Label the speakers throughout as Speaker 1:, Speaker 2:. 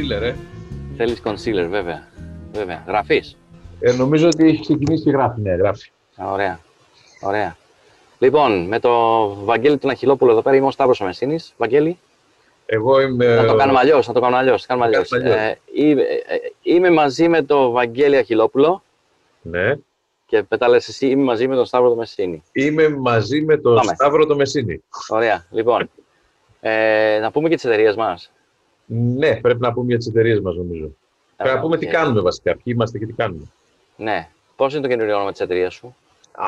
Speaker 1: όχι.
Speaker 2: ε; Θέλω concealer, ε.
Speaker 1: Θέλεις concealer, βέβαια. βέβαια. Γραφείς.
Speaker 2: Ε, νομίζω ότι έχει ξεκινήσει και γράφει, ναι, γράφει.
Speaker 1: Ωραία. Ωραία. Λοιπόν, με το Βαγγέλη τον Αχιλόπουλο εδώ πέρα είμαι ο Σταύρος Μεσίνης. Βαγγέλη.
Speaker 2: Εγώ είμαι...
Speaker 1: Να το κάνουμε αλλιώς, να το κάνουμε αλλιώς. Κάνουμε αλλιώς. Ε, είμαι, ε, είμαι μαζί με το Βαγγέλη Αχιλόπουλο.
Speaker 2: Ναι.
Speaker 1: Και πετά λες εσύ, είμαι μαζί με τον Σταύρο το Μεσίνη.
Speaker 2: Είμαι μαζί με τον Πάμε. Σταύρο το Μεσίνη.
Speaker 1: Ωραία. Λοιπόν, ε, να πούμε και τις εταιρείες μας.
Speaker 2: Ναι, πρέπει να πούμε για τις εταιρείες μας νομίζω. Πρέπει να πούμε τι κάνουμε βασικά, ποιοι είμαστε και τι κάνουμε.
Speaker 1: Ναι. Πώς είναι το καινούριο όνομα της εταιρείας σου;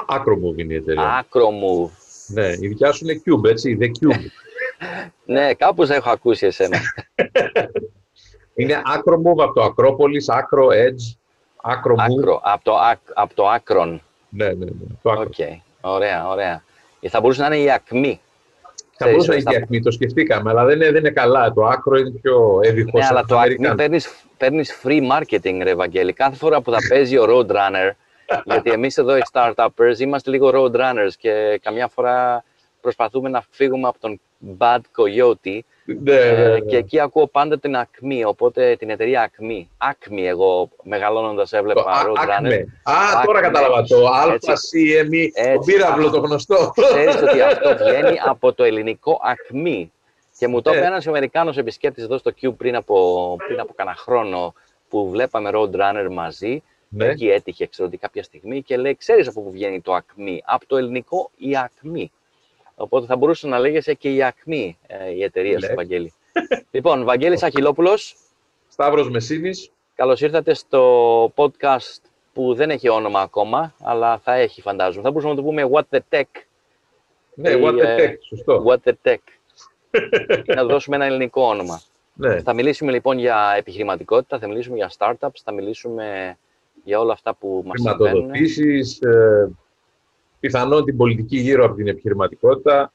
Speaker 2: Acromove είναι η εταιρεία.
Speaker 1: Acromove.
Speaker 2: Ναι, η δικιά σου είναι Cube, έτσι, The Cube.
Speaker 1: ναι, κάπως έχω ακούσει εσένα.
Speaker 2: είναι Acromove από το Acropolis, Acro Edge, Acromove.
Speaker 1: Acro, από το, από το Acron.
Speaker 2: Ναι, ναι, ναι. Το
Speaker 1: OK, okay. ωραία, ωραία. Θα μπορούσε να είναι η Acme.
Speaker 2: Θα μπορούσε να είναι η Acme, το σκεφτήκαμε, αλλά δεν είναι, δεν είναι καλά. Το άκρο είναι πιο εύηχο.
Speaker 1: Ναι, αλλά το Acme παίρνεις, free marketing, ρε Βαγγέλη. Κάθε φορά που θα παίζει ο Roadrunner, γιατί εμείς εδώ οι startuppers είμαστε λίγο roadrunners και καμιά φορά προσπαθούμε να φύγουμε από τον bad coyote
Speaker 2: ναι, ναι, ναι.
Speaker 1: και εκεί ακούω πάντα την Acme, οπότε την εταιρεία Acme. Acme εγώ μεγαλώνοντας έβλεπα roadrunner.
Speaker 2: Α, τώρα κατάλαβα το ACME, το πύραυλο το γνωστό.
Speaker 1: Ξέρεις ότι αυτό βγαίνει από το ελληνικό Acme. Και μου το είπε ένας Αμερικάνος επισκέπτης εδώ στο Cube πριν από, πριν από κανένα χρόνο που βλέπαμε Roadrunner μαζί ναι. Εκεί έτυχε, ξέρω ότι κάποια στιγμή και λέει: Ξέρεις από πού βγαίνει το ακμή. Από το ελληνικό η ακμή. Οπότε θα μπορούσε να λέγεσαι και η ακμή ε, η εταιρεία σου, Βαγγέλη. λοιπόν, Βαγγέλης Αχυλόπουλο.
Speaker 2: Σταύρος Μεσίνης.
Speaker 1: Καλώς ήρθατε στο podcast που δεν έχει όνομα ακόμα, αλλά θα έχει, φαντάζομαι. Θα μπορούσαμε να το πούμε What the Tech.
Speaker 2: Ναι, What the Tech, σωστό.
Speaker 1: What the Tech. να δώσουμε ένα ελληνικό όνομα. Ναι. Θα μιλήσουμε λοιπόν για επιχειρηματικότητα, θα μιλήσουμε για startups, θα μιλήσουμε για όλα αυτά που μας συμβαίνουν.
Speaker 2: Χρηματοδοτήσεις, ε, πιθανόν την πολιτική γύρω από την επιχειρηματικότητα.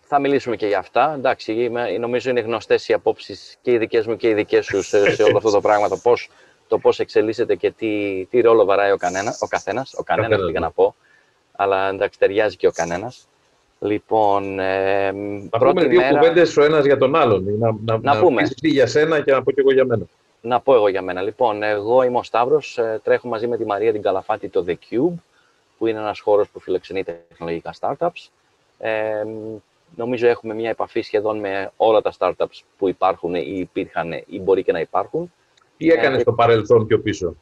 Speaker 1: Θα μιλήσουμε και για αυτά. Εντάξει, νομίζω είναι γνωστές οι απόψεις και οι δικές μου και οι δικές σου σε, σε όλο αυτό το πράγμα, το πώς, το πώς εξελίσσεται και τι, τι ρόλο βαράει ο, κανένα, ο καθένας. Ο κανένας, πήγα να πω. Αλλά εντάξει, ταιριάζει και ο κανένας. Λοιπόν, ε,
Speaker 2: να πούμε δύο μέρα... κουβέντες ο ένας για τον άλλον. Να, να, να, να πούμε. για σένα και να πω και εγώ για μένα.
Speaker 1: Να πω εγώ για μένα. Λοιπόν, εγώ είμαι ο Σταύρος, ε, τρέχω μαζί με τη Μαρία την Καλαφάτη το The Cube, που είναι ένας χώρος που φιλοξενεί τεχνολογικά startups. Ε, νομίζω έχουμε μια επαφή σχεδόν με όλα τα startups που υπάρχουν ή υπήρχαν ή μπορεί και να υπάρχουν.
Speaker 2: Τι έκανες ε, στο παρελθόν πιο πίσω;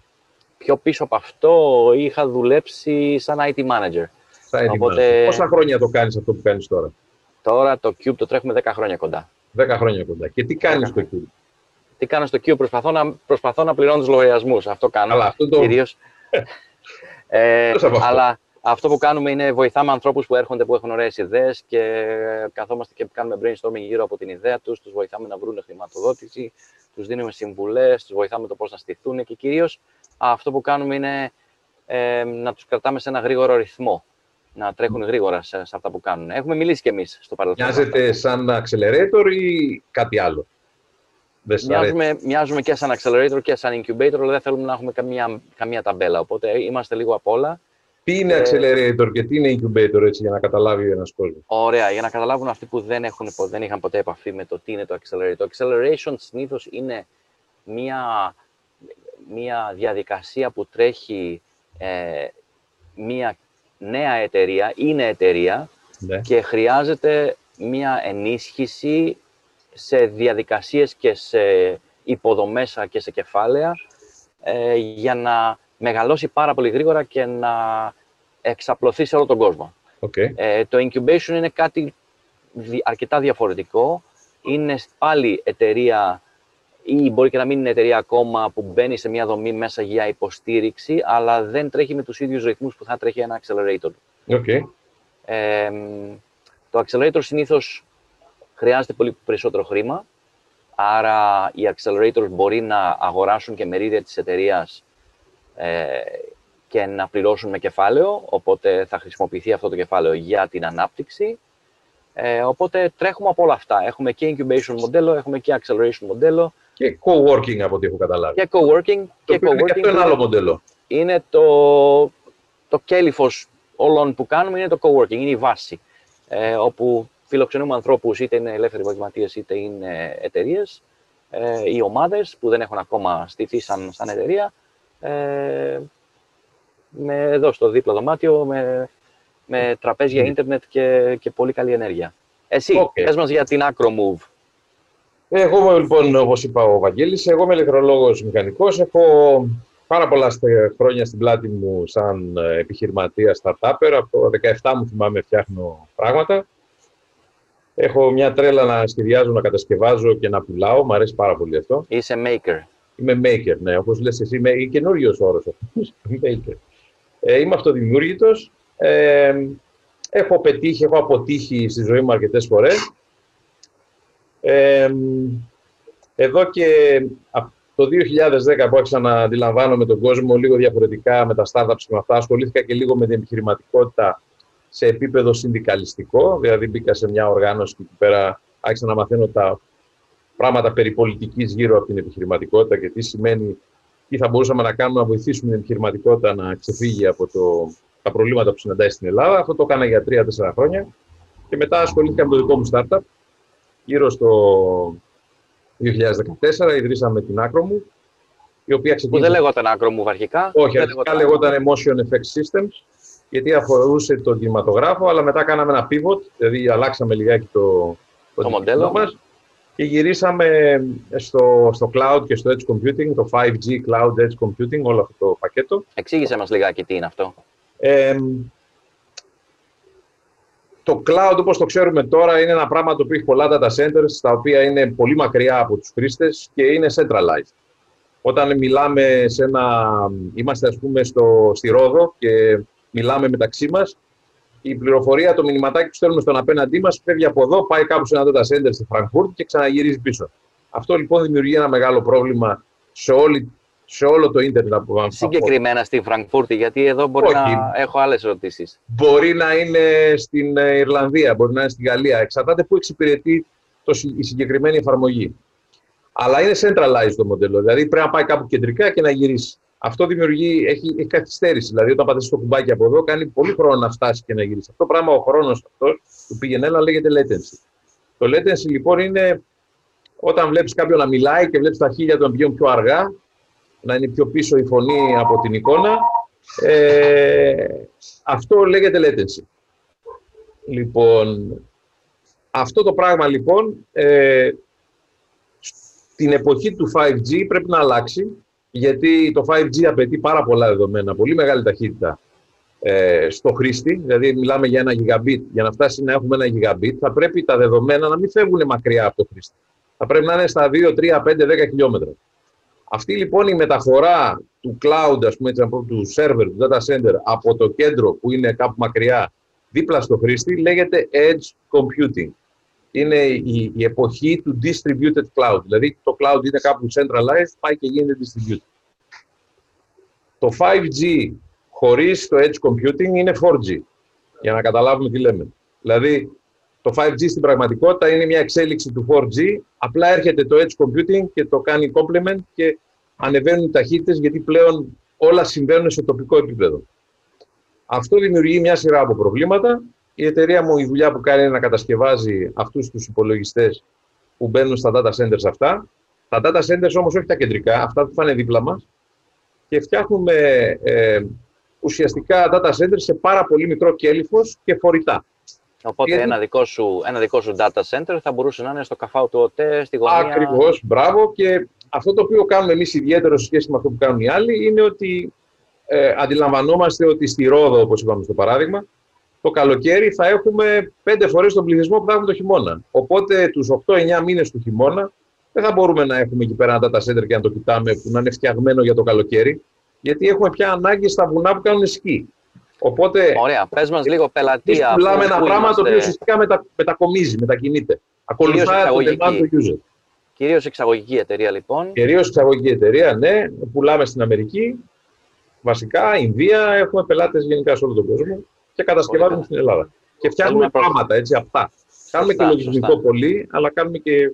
Speaker 1: Πιο πίσω από αυτό είχα δουλέψει σαν IT manager.
Speaker 2: Σαν IT Οπότε... manager. Πόσα χρόνια το κάνεις αυτό που κάνεις τώρα;
Speaker 1: Τώρα το Cube το τρέχουμε 10 χρόνια κοντά.
Speaker 2: 10 χρόνια κοντά. Και τι κάνεις στο Cube;
Speaker 1: Τι κάνω στο Q, προσπαθώ να, προσπαθώ να πληρώνω τους λογαριασμούς. Αυτό κάνω
Speaker 2: αλλά αυτό το...
Speaker 1: κυρίως. ε, αλλά αυτό που κάνουμε είναι βοηθάμε ανθρώπους που έρχονται, που έχουν ωραίες ιδέες και καθόμαστε και κάνουμε brainstorming γύρω από την ιδέα τους, τους βοηθάμε να βρουν χρηματοδότηση, τους δίνουμε συμβουλές, τους βοηθάμε το πώς να στηθούν και κυρίως αυτό που κάνουμε είναι ε, να τους κρατάμε σε ένα γρήγορο ρυθμό, να τρέχουν γρήγορα σε, σε αυτά που κάνουν. Έχουμε μιλήσει κι εμείς στο παρελθόν.
Speaker 2: Μοιάζεται σαν accelerator ή κάτι άλλο;
Speaker 1: Μοιάζουμε, μοιάζουμε και σαν accelerator και σαν incubator, αλλά δεν θέλουμε να έχουμε καμία, καμία ταμπέλα. Οπότε είμαστε λίγο απ' όλα.
Speaker 2: Τι είναι ε, accelerator και τι είναι incubator, έτσι, για να καταλάβει ένας κόσμος;
Speaker 1: Ωραία, για να καταλάβουν αυτοί που δεν, έχουν, δεν είχαν ποτέ επαφή με το τι είναι το accelerator. Το acceleration συνήθως είναι μια, μια διαδικασία που τρέχει ε, μια νέα εταιρεία, είναι εταιρεία ναι. και χρειάζεται μια ενίσχυση σε διαδικασίες και σε υποδομές και σε κεφάλαια ε, για να μεγαλώσει πάρα πολύ γρήγορα και να εξαπλωθεί σε όλο τον κόσμο.
Speaker 2: Okay.
Speaker 1: Ε, το incubation είναι κάτι αρκετά διαφορετικό. Είναι πάλι εταιρεία ή μπορεί και να μην είναι εταιρεία ακόμα που μπαίνει σε μια δομή μέσα για υποστήριξη, αλλά δεν τρέχει με τους ίδιους ρυθμούς που θα τρέχει ένα accelerator.
Speaker 2: Okay.
Speaker 1: Ε, το accelerator συνήθως χρειάζεται πολύ περισσότερο χρήμα. Άρα οι accelerators μπορεί να αγοράσουν και μερίδια της εταιρείας ε, και να πληρώσουν με κεφάλαιο, οπότε θα χρησιμοποιηθεί αυτό το κεφάλαιο για την ανάπτυξη. Ε, οπότε τρέχουμε από όλα αυτά. Έχουμε και incubation μοντέλο, έχουμε και acceleration μοντέλο.
Speaker 2: Και co-working από ό,τι έχω καταλάβει.
Speaker 1: Και co-working.
Speaker 2: Το και co-working αυτό είναι άλλο μοντέλο.
Speaker 1: Είναι το, το κέλυφος όλων που κάνουμε, είναι το co-working, είναι η βάση. Ε, όπου φιλοξενούμε ανθρώπους, είτε είναι ελεύθεροι επαγγελματίε είτε είναι εταιρείες ε, ή ομάδες που δεν έχουν ακόμα στηθεί σαν, σαν εταιρεία, ε, με, εδώ στο δίπλα δωμάτιο, με, με τραπέζια ναι. ίντερνετ και, και πολύ καλή ενέργεια. Εσύ, okay. πες μας για την AcroMove.
Speaker 2: Εγώ λοιπόν, όπως είπα ο Βαγγέλης, εγώ είμαι ηλεκτρολόγος μηχανικός, έχω πάρα πολλά χρόνια στην πλάτη μου σαν ε, επιχειρηματία startupper. Από το 17 μου θυμάμαι φτιάχνω πράγματα. Έχω μια τρέλα να σχεδιάζω, να κατασκευάζω και να πουλάω. Μ' αρέσει πάρα πολύ αυτό.
Speaker 1: Είσαι maker.
Speaker 2: Είμαι maker, ναι. Όπως λες εσύ, είμαι καινούριος όρος maker. Ε, είμαι αυτοδημιούργητος. Ε, έχω πετύχει, έχω αποτύχει στη ζωή μου αρκετές φορές. Ε, εδώ και το 2010 που άρχισα να αντιλαμβάνομαι τον κόσμο λίγο διαφορετικά με τα startups και με αυτά, ασχολήθηκα και λίγο με την επιχειρηματικότητα σε επίπεδο συνδικαλιστικό. Δηλαδή, μπήκα σε μια οργάνωση και εκεί πέρα άρχισα να μαθαίνω τα πράγματα περί πολιτικής γύρω από την επιχειρηματικότητα και τι σημαίνει, τι θα μπορούσαμε να κάνουμε να βοηθήσουμε την επιχειρηματικότητα να ξεφύγει από το, τα προβλήματα που συναντάει στην Ελλάδα. Αυτό το έκανα για τρία-τέσσερα χρόνια. Και μετά ασχολήθηκα με το δικό μου startup. Γύρω στο 2014 ιδρύσαμε την άκρο μου, η οποία ξεκίνησε...
Speaker 1: Που δεν λεγόταν άκρο μου αρχικά.
Speaker 2: Όχι, αρχικά λεγόταν Emotion Effects Systems, γιατί αφορούσε τον κινηματογράφο, αλλά μετά κάναμε ένα pivot, δηλαδή αλλάξαμε λιγάκι το,
Speaker 1: το, το μοντέλο μας
Speaker 2: και γυρίσαμε στο, στο cloud και στο edge computing, το 5G cloud edge computing, όλο αυτό το πακέτο.
Speaker 1: Εξήγησε μας λιγάκι τι είναι αυτό.
Speaker 2: Ε, το cloud, όπως το ξέρουμε τώρα, είναι ένα πράγμα το οποίο έχει πολλά data centers, τα οποία είναι πολύ μακριά από τους χρήστες και είναι centralized. Όταν μιλάμε σε ένα... Είμαστε, ας πούμε, στο, στη Ρόδο και μιλάμε μεταξύ μας, η πληροφορία, το μηνυματάκι που στέλνουμε στον απέναντί μας φεύγει από εδώ, πάει κάπου σε ένα data center στη Φραγκφούρτη και ξαναγυρίζει πίσω. Αυτό λοιπόν δημιουργεί ένα μεγάλο πρόβλημα σε όλη σε όλο το ίντερνετ από
Speaker 1: Συγκεκριμένα στη Φραγκφούρτη, γιατί εδώ μπορεί να έχω άλλες ερωτήσεις.
Speaker 2: Μπορεί να είναι στην ε, Ιρλανδία, μπορεί να είναι στην Γαλλία. Εξαρτάται πού εξυπηρετεί το, η συγκεκριμένη εφαρμογή. Αλλά είναι centralized το μοντέλο, δηλαδή πρέπει να πάει κάπου κεντρικά και να γυρίσει. Αυτό δημιουργεί, έχει, έχει καθυστέρηση. Δηλαδή, όταν πατήσεις το κουμπάκι από εδώ, κάνει πολύ χρόνο να φτάσει και να γυρίσεις. Αυτό πράγμα, ο χρόνος αυτός που πήγαινε έλα, λέγεται latency. Το latency λοιπόν είναι όταν βλέπεις κάποιον να μιλάει και βλέπεις τα χίλια του να πηγαίνουν πιο αργά, να είναι πιο πίσω η φωνή από την εικόνα. Ε, αυτό λέγεται latency. Λοιπόν, αυτό το πράγμα λοιπόν, ε, στην εποχή του 5G πρέπει να αλλάξει, γιατί το 5G απαιτεί πάρα πολλά δεδομένα, πολύ μεγάλη ταχύτητα ε, στο χρήστη, δηλαδή μιλάμε για ένα gigabit, για να φτάσει να έχουμε ένα gigabit, θα πρέπει τα δεδομένα να μην φεύγουν μακριά από το χρήστη. Θα πρέπει να είναι στα 2, 3, 5, 10 χιλιόμετρα. Αυτή λοιπόν η μεταφορά του cloud, ας πούμε, του server, του data center από το κέντρο που είναι κάπου μακριά δίπλα στο χρήστη λέγεται edge computing. Είναι η, η εποχή του distributed cloud. Δηλαδή το cloud είναι κάπου centralized, πάει και γίνεται distributed. Το 5G χωρίς το edge computing είναι 4G. Για να καταλάβουμε τι λέμε. Δηλαδή το 5G στην πραγματικότητα είναι μια εξέλιξη του 4G, απλά έρχεται το edge computing και το κάνει complement και ανεβαίνουν οι ταχύτητες γιατί πλέον όλα συμβαίνουν σε τοπικό επίπεδο. Αυτό δημιουργεί μια σειρά από προβλήματα. Η εταιρεία μου, η δουλειά που κάνει είναι να κατασκευάζει αυτούς τους υπολογιστές που μπαίνουν στα data centers αυτά. Τα data centers όμως όχι τα κεντρικά, αυτά που θα είναι δίπλα μας. Και φτιάχνουμε ε, ουσιαστικά data centers σε πάρα πολύ μικρό κέλυφος και φορητά.
Speaker 1: Οπότε ένα, δικό σου, ένα δικό σου data center θα μπορούσε να είναι στο καφάου του ΟΤΕ, στη γωνία.
Speaker 2: Ακριβώς, μπράβο. Και αυτό το οποίο κάνουμε εμείς ιδιαίτερο σε σχέση με αυτό που κάνουν οι άλλοι είναι ότι ε, αντιλαμβανόμαστε ότι στη Ρόδο, όπως είπαμε στο παράδειγμα, το καλοκαίρι θα έχουμε πέντε φορές τον πληθυσμό που θα έχουμε το χειμώνα. Οπότε τους 8-9 μήνες του χειμώνα δεν θα μπορούμε να έχουμε εκεί πέρα ένα data center και να το κοιτάμε που να είναι φτιαγμένο για το καλοκαίρι, γιατί έχουμε πια ανάγκη στα βουνά που κάνουν σκι. Οπότε,
Speaker 1: Ωραία, πες μας λίγο πελατεία.
Speaker 2: Πουλάμε ένα πράγμα είμαστε... το οποίο ουσιαστικά μετα, μετακομίζει, μετακινείται. Ακολουθάει το demand του user.
Speaker 1: Κυρίως εξαγωγική εταιρεία λοιπόν.
Speaker 2: Κυρίως εξαγωγική εταιρεία, ναι. Πουλάμε στην Αμερική, βασικά, Ινδία, έχουμε πελάτες γενικά σε όλο τον κόσμο και κατασκευάζουμε στην Ελλάδα. Και φτιάχνουμε πράγματα, έτσι, αυτά. Κάνουμε και λογισμικό πολύ, αλλά κάνουμε και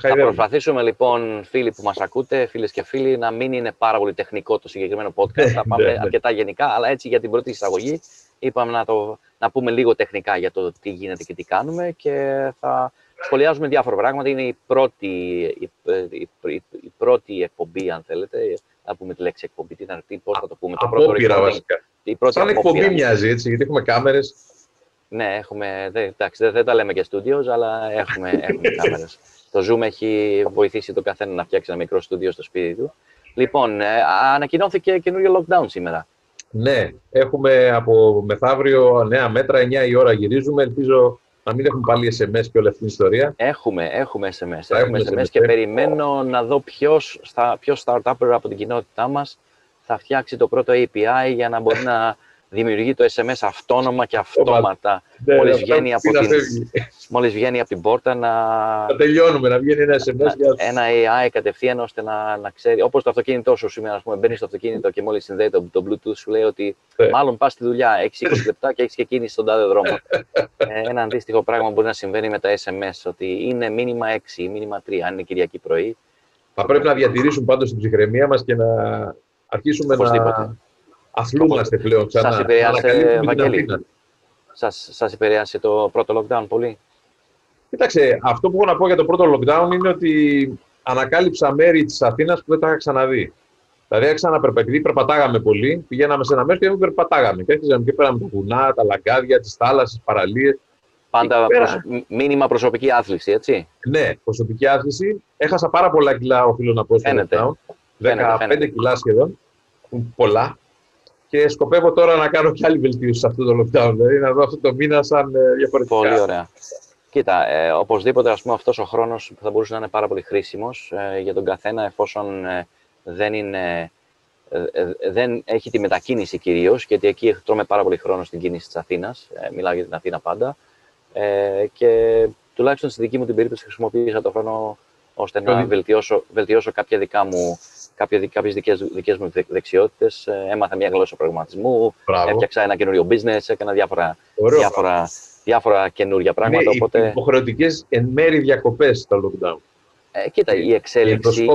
Speaker 1: θα προσπαθήσουμε λοιπόν, φίλοι που μας ακούτε, φίλες και φίλοι, να μην είναι πάρα πολύ τεχνικό το συγκεκριμένο podcast. θα πάμε ναι, ναι. αρκετά γενικά, αλλά έτσι για την πρώτη εισαγωγή είπαμε να το, να πούμε λίγο τεχνικά για το τι γίνεται και τι κάνουμε και θα σχολιάζουμε διάφορα πράγματα. Είναι η πρώτη, η, η, η, η πρώτη εκπομπή, αν θέλετε, να πούμε τη λέξη εκπομπή, τι, τι πώς θα το πούμε.
Speaker 2: Το πρώτο βασικά. Η πρώτη Σαν εκπομπή μοιάζει, έτσι, γιατί έχουμε κάμερες.
Speaker 1: Ναι, έχουμε, δε, εντάξει, δεν, δεν τα λέμε και studios, αλλά έχουμε, έχουμε κάμερες. Το Zoom έχει βοηθήσει τον καθένα να φτιάξει ένα μικρό στούντιο στο σπίτι του. Λοιπόν, ε, ανακοινώθηκε καινούριο lockdown σήμερα.
Speaker 2: Ναι, έχουμε από μεθαύριο νέα μέτρα, 9 η ώρα γυρίζουμε. Ελπίζω να μην έχουμε πάλι SMS και όλη αυτή την ιστορία.
Speaker 1: Έχουμε, έχουμε SMS. έχουμε, έχουμε SMS, SMS και περιμένω να δω ποιος ποιος startup από την κοινότητά μας θα φτιάξει το πρώτο API για να μπορεί να δημιουργεί το SMS αυτόνομα και αυτόματα. Ναι, μόλις, βγαίνει από την, μόλις βγαίνει από την πόρτα να...
Speaker 2: Να τελειώνουμε, να βγαίνει ένα SMS. Για...
Speaker 1: Ένα AI κατευθείαν ώστε να, να ξέρει, όπως το αυτοκίνητό σου σήμερα, ας πούμε, μπαίνεις στο αυτοκίνητο και μόλις συνδέει το, το Bluetooth σου λέει ότι ναι. μάλλον πας στη δουλειά, έχεις 20 λεπτά και έχεις και κίνηση στον τάδε δρόμο. ε, ένα αντίστοιχο πράγμα μπορεί να συμβαίνει με τα SMS, ότι είναι μήνυμα 6 ή μήνυμα 3, αν είναι Κυριακή πρωί.
Speaker 2: Θα πρέπει να διατηρήσουν πάντως την ψυχραιμία μας και να αρχίσουμε να αθλούμαστε πλέον ξανά.
Speaker 1: Σας επηρεάσε, Βαγγέλη, σας, σας επηρεάσε το πρώτο lockdown πολύ;
Speaker 2: Κοίταξε, αυτό που έχω να πω για το πρώτο lockdown είναι ότι ανακάλυψα μέρη της Αθήνας που δεν τα είχα ξαναδεί. Δηλαδή, έξανα περπατήσει, περπατάγαμε πολύ, πηγαίναμε σε ένα μέρος και δεν περπατάγαμε. Και έρχιζαμε και πέραμε τα βουνά, τα λαγκάδια, τις θάλασσες, παραλίες.
Speaker 1: Πάντα πέρα... μήνυμα προσωπική άθληση, έτσι;
Speaker 2: Ναι, προσωπική άθληση. Έχασα πάρα πολλά κιλά, οφείλω να πω στο lockdown. 15 κιλά σχεδόν. Πολλά. Και σκοπεύω τώρα να κάνω και άλλη βελτίωση σε αυτό το lockdown. Δηλαδή να δω αυτό το μήνα σαν ε, διαφορετικά.
Speaker 1: Πολύ ωραία. Κοίτα, ε, οπωσδήποτε ας πούμε, αυτός ο χρόνος θα μπορούσε να είναι πάρα πολύ χρήσιμος ε, για τον καθένα εφόσον ε, δεν, είναι, ε, ε, δεν έχει τη μετακίνηση κυρίως, γιατί εκεί τρώμε πάρα πολύ χρόνο στην κίνηση της Αθήνας, μιλάω για την Αθήνα πάντα, και τουλάχιστον στη δική μου την περίπτωση χρησιμοποίησα το χρόνο ώστε να βελτιώσω, βελτιώσω κάποια δικά μου κάποιες, κάποιες δικές, δικές μου δεξιότητες. Ε, έμαθα μια γλώσσα προγραμματισμού, Μπράβο. έφτιαξα ένα καινούριο business, έκανα διάφορα, διάφορα, διάφορα καινούργια πράγματα.
Speaker 2: Είναι οπότε... υποχρεωτικές εν μέρη διακοπές στα lockdown.
Speaker 1: Ε, κοίτα, η εξέλιξη,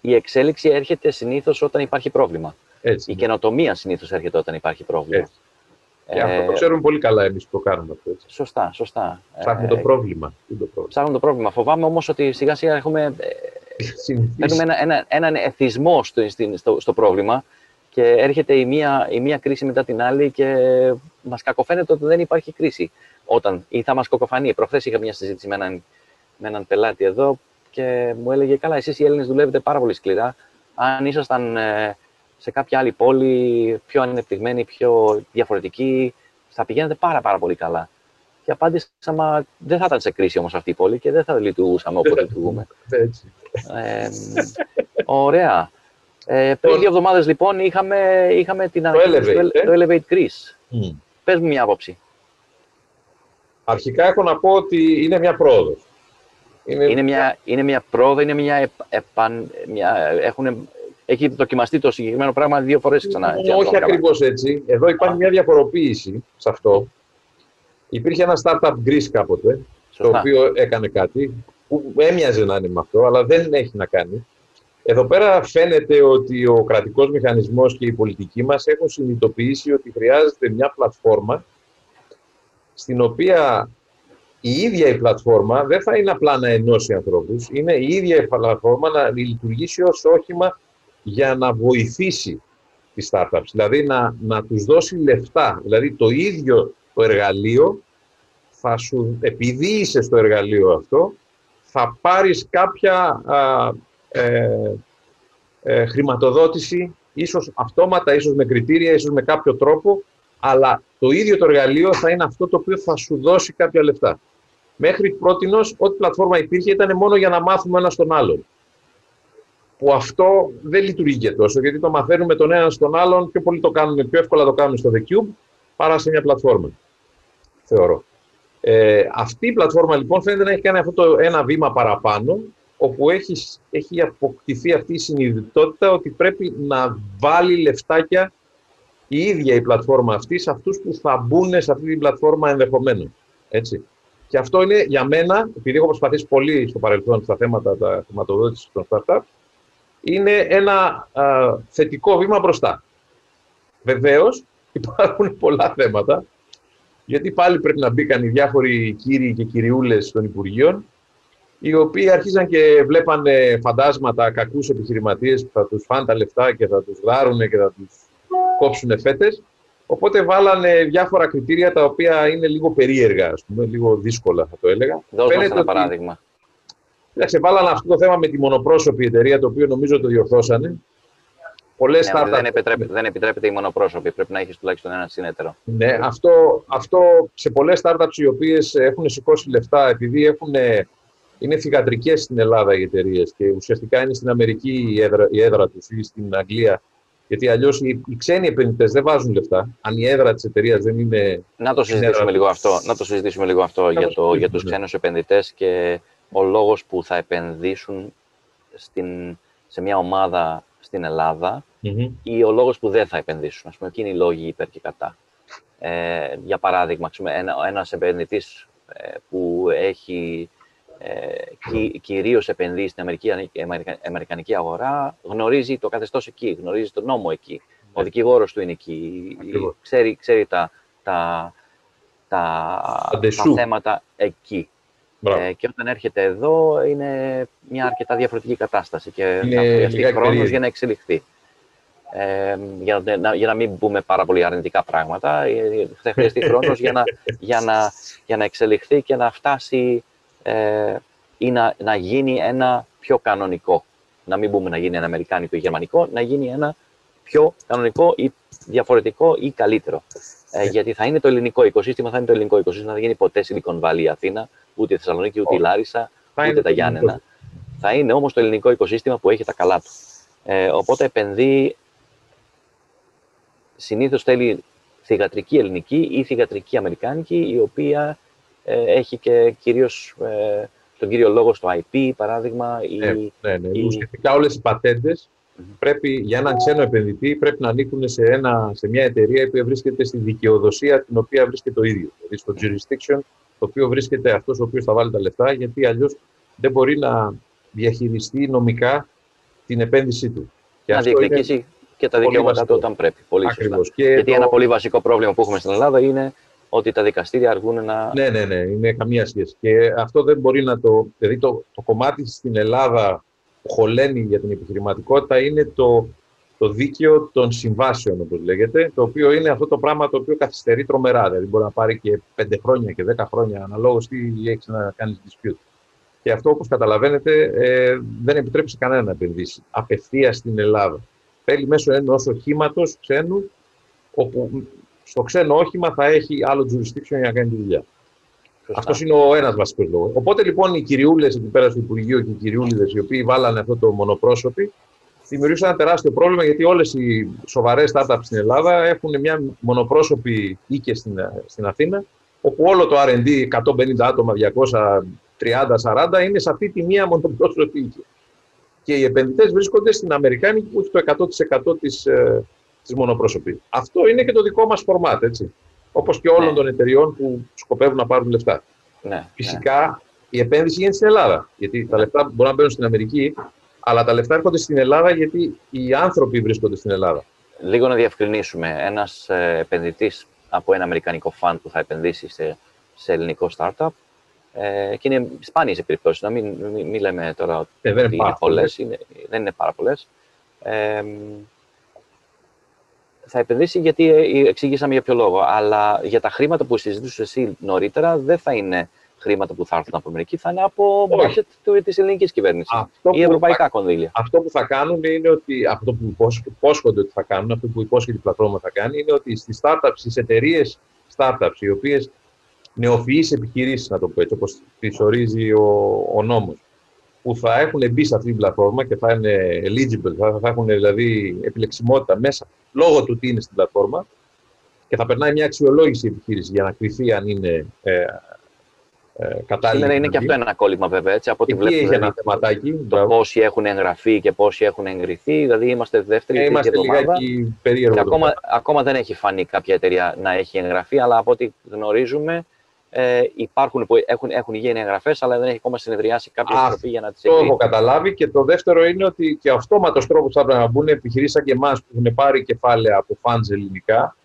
Speaker 1: η εξέλιξη έρχεται συνήθως όταν υπάρχει πρόβλημα. Έτσι, η ναι. καινοτομία συνήθως έρχεται όταν υπάρχει πρόβλημα. Έτσι.
Speaker 2: Και αυτό το ε, ξέρουμε πολύ καλά εμείς που το κάνουμε αυτό. Έτσι.
Speaker 1: Σωστά, σωστά.
Speaker 2: Ψάχνουμε το πρόβλημα. το πρόβλημα.
Speaker 1: Ψάχνουμε το πρόβλημα. Φοβάμαι όμως ότι σιγά σιγά έχουμε Παίρνουμε ένα, ένα, έναν εθισμό στο, στο, στο, πρόβλημα και έρχεται η μία, η μία κρίση μετά την άλλη και μας κακοφαίνεται ότι δεν υπάρχει κρίση όταν ή θα μας κακοφανεί. Προχθές είχα μια συζήτηση με έναν, με έναν πελάτη εδώ και μου έλεγε καλά εσείς οι Έλληνες δουλεύετε πάρα πολύ σκληρά. Αν ήσασταν ε, σε κάποια άλλη πόλη πιο ανεπτυγμένη, πιο διαφορετική, θα πηγαίνετε πάρα πάρα πολύ καλά. Και απάντησα, μα δεν θα ήταν σε κρίση όμως αυτή η πόλη και δεν θα λειτουργούσαμε όπως λειτουργούμε.
Speaker 2: Έτσι.
Speaker 1: Ε, ωραία. Ε, πριν δύο εβδομάδες λοιπόν είχαμε, είχαμε την ανακοίνωση του ε; Elevate Greece. Mm. Πες μου μια άποψη.
Speaker 2: Αρχικά έχω να πω ότι είναι μια πρόοδος.
Speaker 1: Είναι, είναι μια, είναι μια πρόοδο, είναι μια, επαν, μια έχουν, έχει δοκιμαστεί το συγκεκριμένο πράγμα δύο φορές ξανά.
Speaker 2: Έτσι, όχι ακριβώς έτσι. Εδώ υπάρχει μια διαφοροποίηση σε αυτό. Υπήρχε ένα startup Greece κάποτε, το οποίο έκανε κάτι που έμοιαζε να είναι με αυτό, αλλά δεν έχει να κάνει. Εδώ πέρα φαίνεται ότι ο κρατικός μηχανισμός και η πολιτική μας έχουν συνειδητοποιήσει ότι χρειάζεται μια πλατφόρμα στην οποία η ίδια η πλατφόρμα δεν θα είναι απλά να ενώσει ανθρώπους, είναι η ίδια η πλατφόρμα να λειτουργήσει ως όχημα για να βοηθήσει τις startups, δηλαδή να, να τους δώσει λεφτά. Δηλαδή το ίδιο το εργαλείο θα σου, επειδή είσαι στο εργαλείο αυτό, θα πάρεις κάποια ε, ε, χρηματοδότηση, ίσως αυτόματα, ίσως με κριτήρια, ίσως με κάποιο τρόπο, αλλά το ίδιο το εργαλείο θα είναι αυτό το οποίο θα σου δώσει κάποια λεφτά. Μέχρι πρότινος, ό,τι πλατφόρμα υπήρχε ήταν μόνο για να μάθουμε ένα τον άλλον. Που αυτό δεν λειτουργεί και τόσο, γιατί το μαθαίνουμε τον ένα στον άλλον, πιο πολύ το κάνουμε, πιο εύκολα το κάνουμε στο The Cube, παρά σε μια πλατφόρμα. Θεωρώ. Ε, αυτή η πλατφόρμα λοιπόν φαίνεται να έχει κάνει αυτό το ένα βήμα παραπάνω, όπου έχει, έχει αποκτηθεί αυτή η συνειδητότητα ότι πρέπει να βάλει λεφτάκια η ίδια η πλατφόρμα αυτή σε αυτούς που θα μπουν σε αυτή την πλατφόρμα ενδεχομένως. Έτσι. Και αυτό είναι για μένα, επειδή έχω προσπαθήσει πολύ στο παρελθόν στα θέματα τα χρηματοδότησης των startup, είναι ένα α, θετικό βήμα μπροστά. Βεβαίως, υπάρχουν πολλά θέματα γιατί πάλι πρέπει να μπήκαν οι διάφοροι κύριοι και κυριούλες των Υπουργείων, οι οποίοι αρχίζαν και βλέπανε φαντάσματα κακούς επιχειρηματίες που θα τους φάνε τα λεφτά και θα τους δάρουν και θα τους κόψουν φέτες. Οπότε βάλανε διάφορα κριτήρια τα οποία είναι λίγο περίεργα, ας πούμε, λίγο δύσκολα θα το έλεγα.
Speaker 1: Δώσ' μας ένα παράδειγμα.
Speaker 2: Κοίταξε, βάλανε αυτό το θέμα με τη μονοπρόσωπη εταιρεία, το οποίο νομίζω το διορθώσανε.
Speaker 1: Πολλές ναι, δεν, επιτρέπεται, δεν επιτρέπεται η μονοπρόσωπη, πρέπει να έχεις τουλάχιστον ένα συνέτερο.
Speaker 2: Ναι, αυτό, αυτό σε πολλές startups οι οποίες έχουν σηκώσει λεφτά, επειδή έχουν, είναι θηγατρικές στην Ελλάδα οι εταιρείες και ουσιαστικά είναι στην Αμερική η έδρα, η έδρα τους ή στην Αγγλία. Γιατί αλλιώς οι, οι ξένοι επενδυτές δεν βάζουν λεφτά. Αν η έδρα της εταιρείας δεν είναι.
Speaker 1: Να το συζητήσουμε λίγο αυτό, να το συζητήσουμε λίγο αυτό για, το, για τους ναι. ξένους επενδυτές και ο λόγος που θα επενδύσουν στην, σε μια ομάδα στην Ελλάδα mm-hmm. ή ο λόγος που δεν θα επενδύσουν. Ας πούμε, εκείνοι οι λόγοι υπέρ και κατά. Ε, για παράδειγμα, ένα, ένας επενδυτής ε, που έχει ε, κυ, κυρίως επενδύσει στην Αμερική, Αμερικανική αγορά, γνωρίζει το καθεστώς εκεί, γνωρίζει τον νόμο εκεί. Ο ναι. δικηγόρος του είναι εκεί, ξέρει, ξέρει τα, τα, τα, τα θέματα εκεί. Ε, και όταν έρχεται εδώ είναι μια αρκετά διαφορετική κατάσταση και είναι θα χρειαστεί χρόνος για να εξελιχθεί. Ε, για, να, για να μην πούμε πάρα πολύ αρνητικά πράγματα, ε, θα χρειαστεί χρόνος για, να, για, να, για να εξελιχθεί και να φτάσει ε, ή να, να γίνει ένα πιο κανονικό. Να μην πούμε να γίνει ένα αμερικάνικο ή γερμανικό, να γίνει ένα πιο κανονικό ή διαφορετικό ή καλύτερο. Ε, γιατί θα είναι το ελληνικό οικοσύστημα, θα είναι το ελληνικό οικοσύστημα, δεν θα γίνει ποτέ Silicon Valley Αθήνα, ούτε η Θεσσαλονίκη, ούτε η Λάρισα, ούτε τα Γιάννενα. Θα είναι όμως το ελληνικό οικοσύστημα που έχει τα καλά του. Ε, οπότε επενδύει, συνήθως θέλει θηγατρική ελληνική ή θηγατρική αμερικάνικη, η οποία ε, έχει και κυρίως ε, τον κύριο λόγο στο IP, παράδειγμα.
Speaker 2: Ναι, ή, ναι, ναι. Ή... Ουσιαστικά όλες οι πατέντες πρέπει για έναν ξένο επενδυτή πρέπει να ανήκουν σε, ένα, σε μια εταιρεία που βρίσκεται στη δικαιοδοσία την οποία βρίσκεται το ίδιο. Δηλαδή στο jurisdiction το οποίο βρίσκεται αυτός ο οποίος θα βάλει τα λεφτά, γιατί αλλιώς δεν μπορεί να διαχειριστεί νομικά την επένδυσή του.
Speaker 1: Και να διεκδικήσει και τα δικαιώματα του όταν πρέπει. Πολύ Ακριβώς. Και γιατί το... ένα πολύ βασικό πρόβλημα που έχουμε στην Ελλάδα είναι ότι τα δικαστήρια αργούν να.
Speaker 2: Ναι, ναι, ναι, είναι καμία σχέση. Και αυτό δεν μπορεί να το. Δηλαδή το, το κομμάτι στην Ελλάδα που χωλαίνει για την επιχειρηματικότητα είναι το, το δίκαιο των συμβάσεων, όπως λέγεται, το οποίο είναι αυτό το πράγμα το οποίο καθυστερεί τρομερά. Δηλαδή μπορεί να πάρει και 5 χρόνια και 10 χρόνια αναλόγως τι έχεις να κάνεις dispute. Και αυτό, όπως καταλαβαίνετε, ε, δεν επιτρέπει σε κανένα να επενδύσει απευθεία στην Ελλάδα. Θέλει μέσω ενός οχήματος ξένου, όπου στο ξένο όχημα θα έχει άλλο jurisdiction για να κάνει τη δουλειά. Αυτός είναι ο ένας βασικός λόγος. Οπότε λοιπόν οι κυριούλες εκεί πέρα στο Υπουργείο και οι κυριούλιδες οι οποίοι βάλανε αυτό το μονοπρόσωποι δημιουργήσαν ένα τεράστιο πρόβλημα γιατί όλες οι σοβαρές startups στην Ελλάδα έχουν μια μονοπρόσωπη οίκη στην, στην Αθήνα, όπου όλο το RD 150 άτομα, 230-40 είναι σε αυτή τη μία μονοπρόσωπη οίκη. Και οι επενδυτές βρίσκονται στην Αμερικάνικη που έχει το 100% της της μονοπρόσωπη. Αυτό είναι και το δικό μας φορμάτ, έτσι. Όπως και όλων ναι. των εταιριών που σκοπεύουν να πάρουν λεφτά. Ναι, Φυσικά ναι. η επένδυση γίνεται στην Ελλάδα. Γιατί τα λεφτά μπορούν να μπαίνουν στην Αμερική, αλλά τα λεφτά έρχονται στην Ελλάδα γιατί οι άνθρωποι βρίσκονται στην Ελλάδα.
Speaker 1: Λίγο να διευκρινίσουμε. Ένας ε, επενδυτής από ένα αμερικανικό φαν που θα επενδύσει σε, σε ελληνικό startup. Ε, και είναι σπάνιες οι περιπτώσεις. Να μην, μην, μην, λέμε τώρα ότι ε, δεν είναι, πολλές. Δεν είναι πάρα πολλές. Ε, θα επενδύσει γιατί ε, εξήγησαμε για ποιο λόγο. Αλλά για τα χρήματα που συζητούσες εσύ νωρίτερα δεν θα είναι χρήματα που θα έρθουν από Αμερική, θα είναι από budget της ελληνικής κυβέρνησης ή ευρωπαϊκά κονδύλια.
Speaker 2: Αυτό που θα κάνουν είναι ότι αυτό που υπόσχονται ότι θα κάνουν, αυτό που υπόσχεται η πλατφόρμα θα κάνει, είναι ότι στις startups, στις εταιρείες startups, οι οποίες νεοφυείς επιχειρήσεις, να το πω έτσι, όπως τις ορίζει ο, ο νόμος, που θα έχουν μπει σε αυτή την πλατφόρμα και θα είναι eligible, θα, θα έχουν δηλαδή επιλεξιμότητα μέσα λόγω του τι είναι στην πλατφόρμα και θα περνάει μια αξιολόγηση επιχείρηση για να κρυθεί αν είναι ε,
Speaker 1: ε, κατάλληλη. Είναι, είναι και αυτό ένα κόλλημα βέβαια, έτσι, από ό,τι βλέπουμε.
Speaker 2: Έχει ένα θεματάκι.
Speaker 1: Το πόσοι έχουν εγγραφεί και πόσοι έχουν εγκριθεί, δηλαδή είμαστε δεύτερη ε,
Speaker 2: είμαστε λιγάκι περίεργο.
Speaker 1: ακόμα, ακόμα δεν έχει φανεί κάποια εταιρεία να έχει εγγραφεί, αλλά από ό,τι γνωρίζουμε ε, υπάρχουν που έχουν, έχουν γίνει εγγραφές, αλλά δεν έχει ακόμα συνεδριάσει κάποια επιτροπή για να τις
Speaker 2: εγκρίνει. Το έχω καταλάβει. Και το δεύτερο είναι ότι και αυτόματος τρόπος θα πρέπει να μπουν επιχειρήσει σαν και εμάς που έχουν πάρει κεφάλαια από φαντ ελληνικά, ε,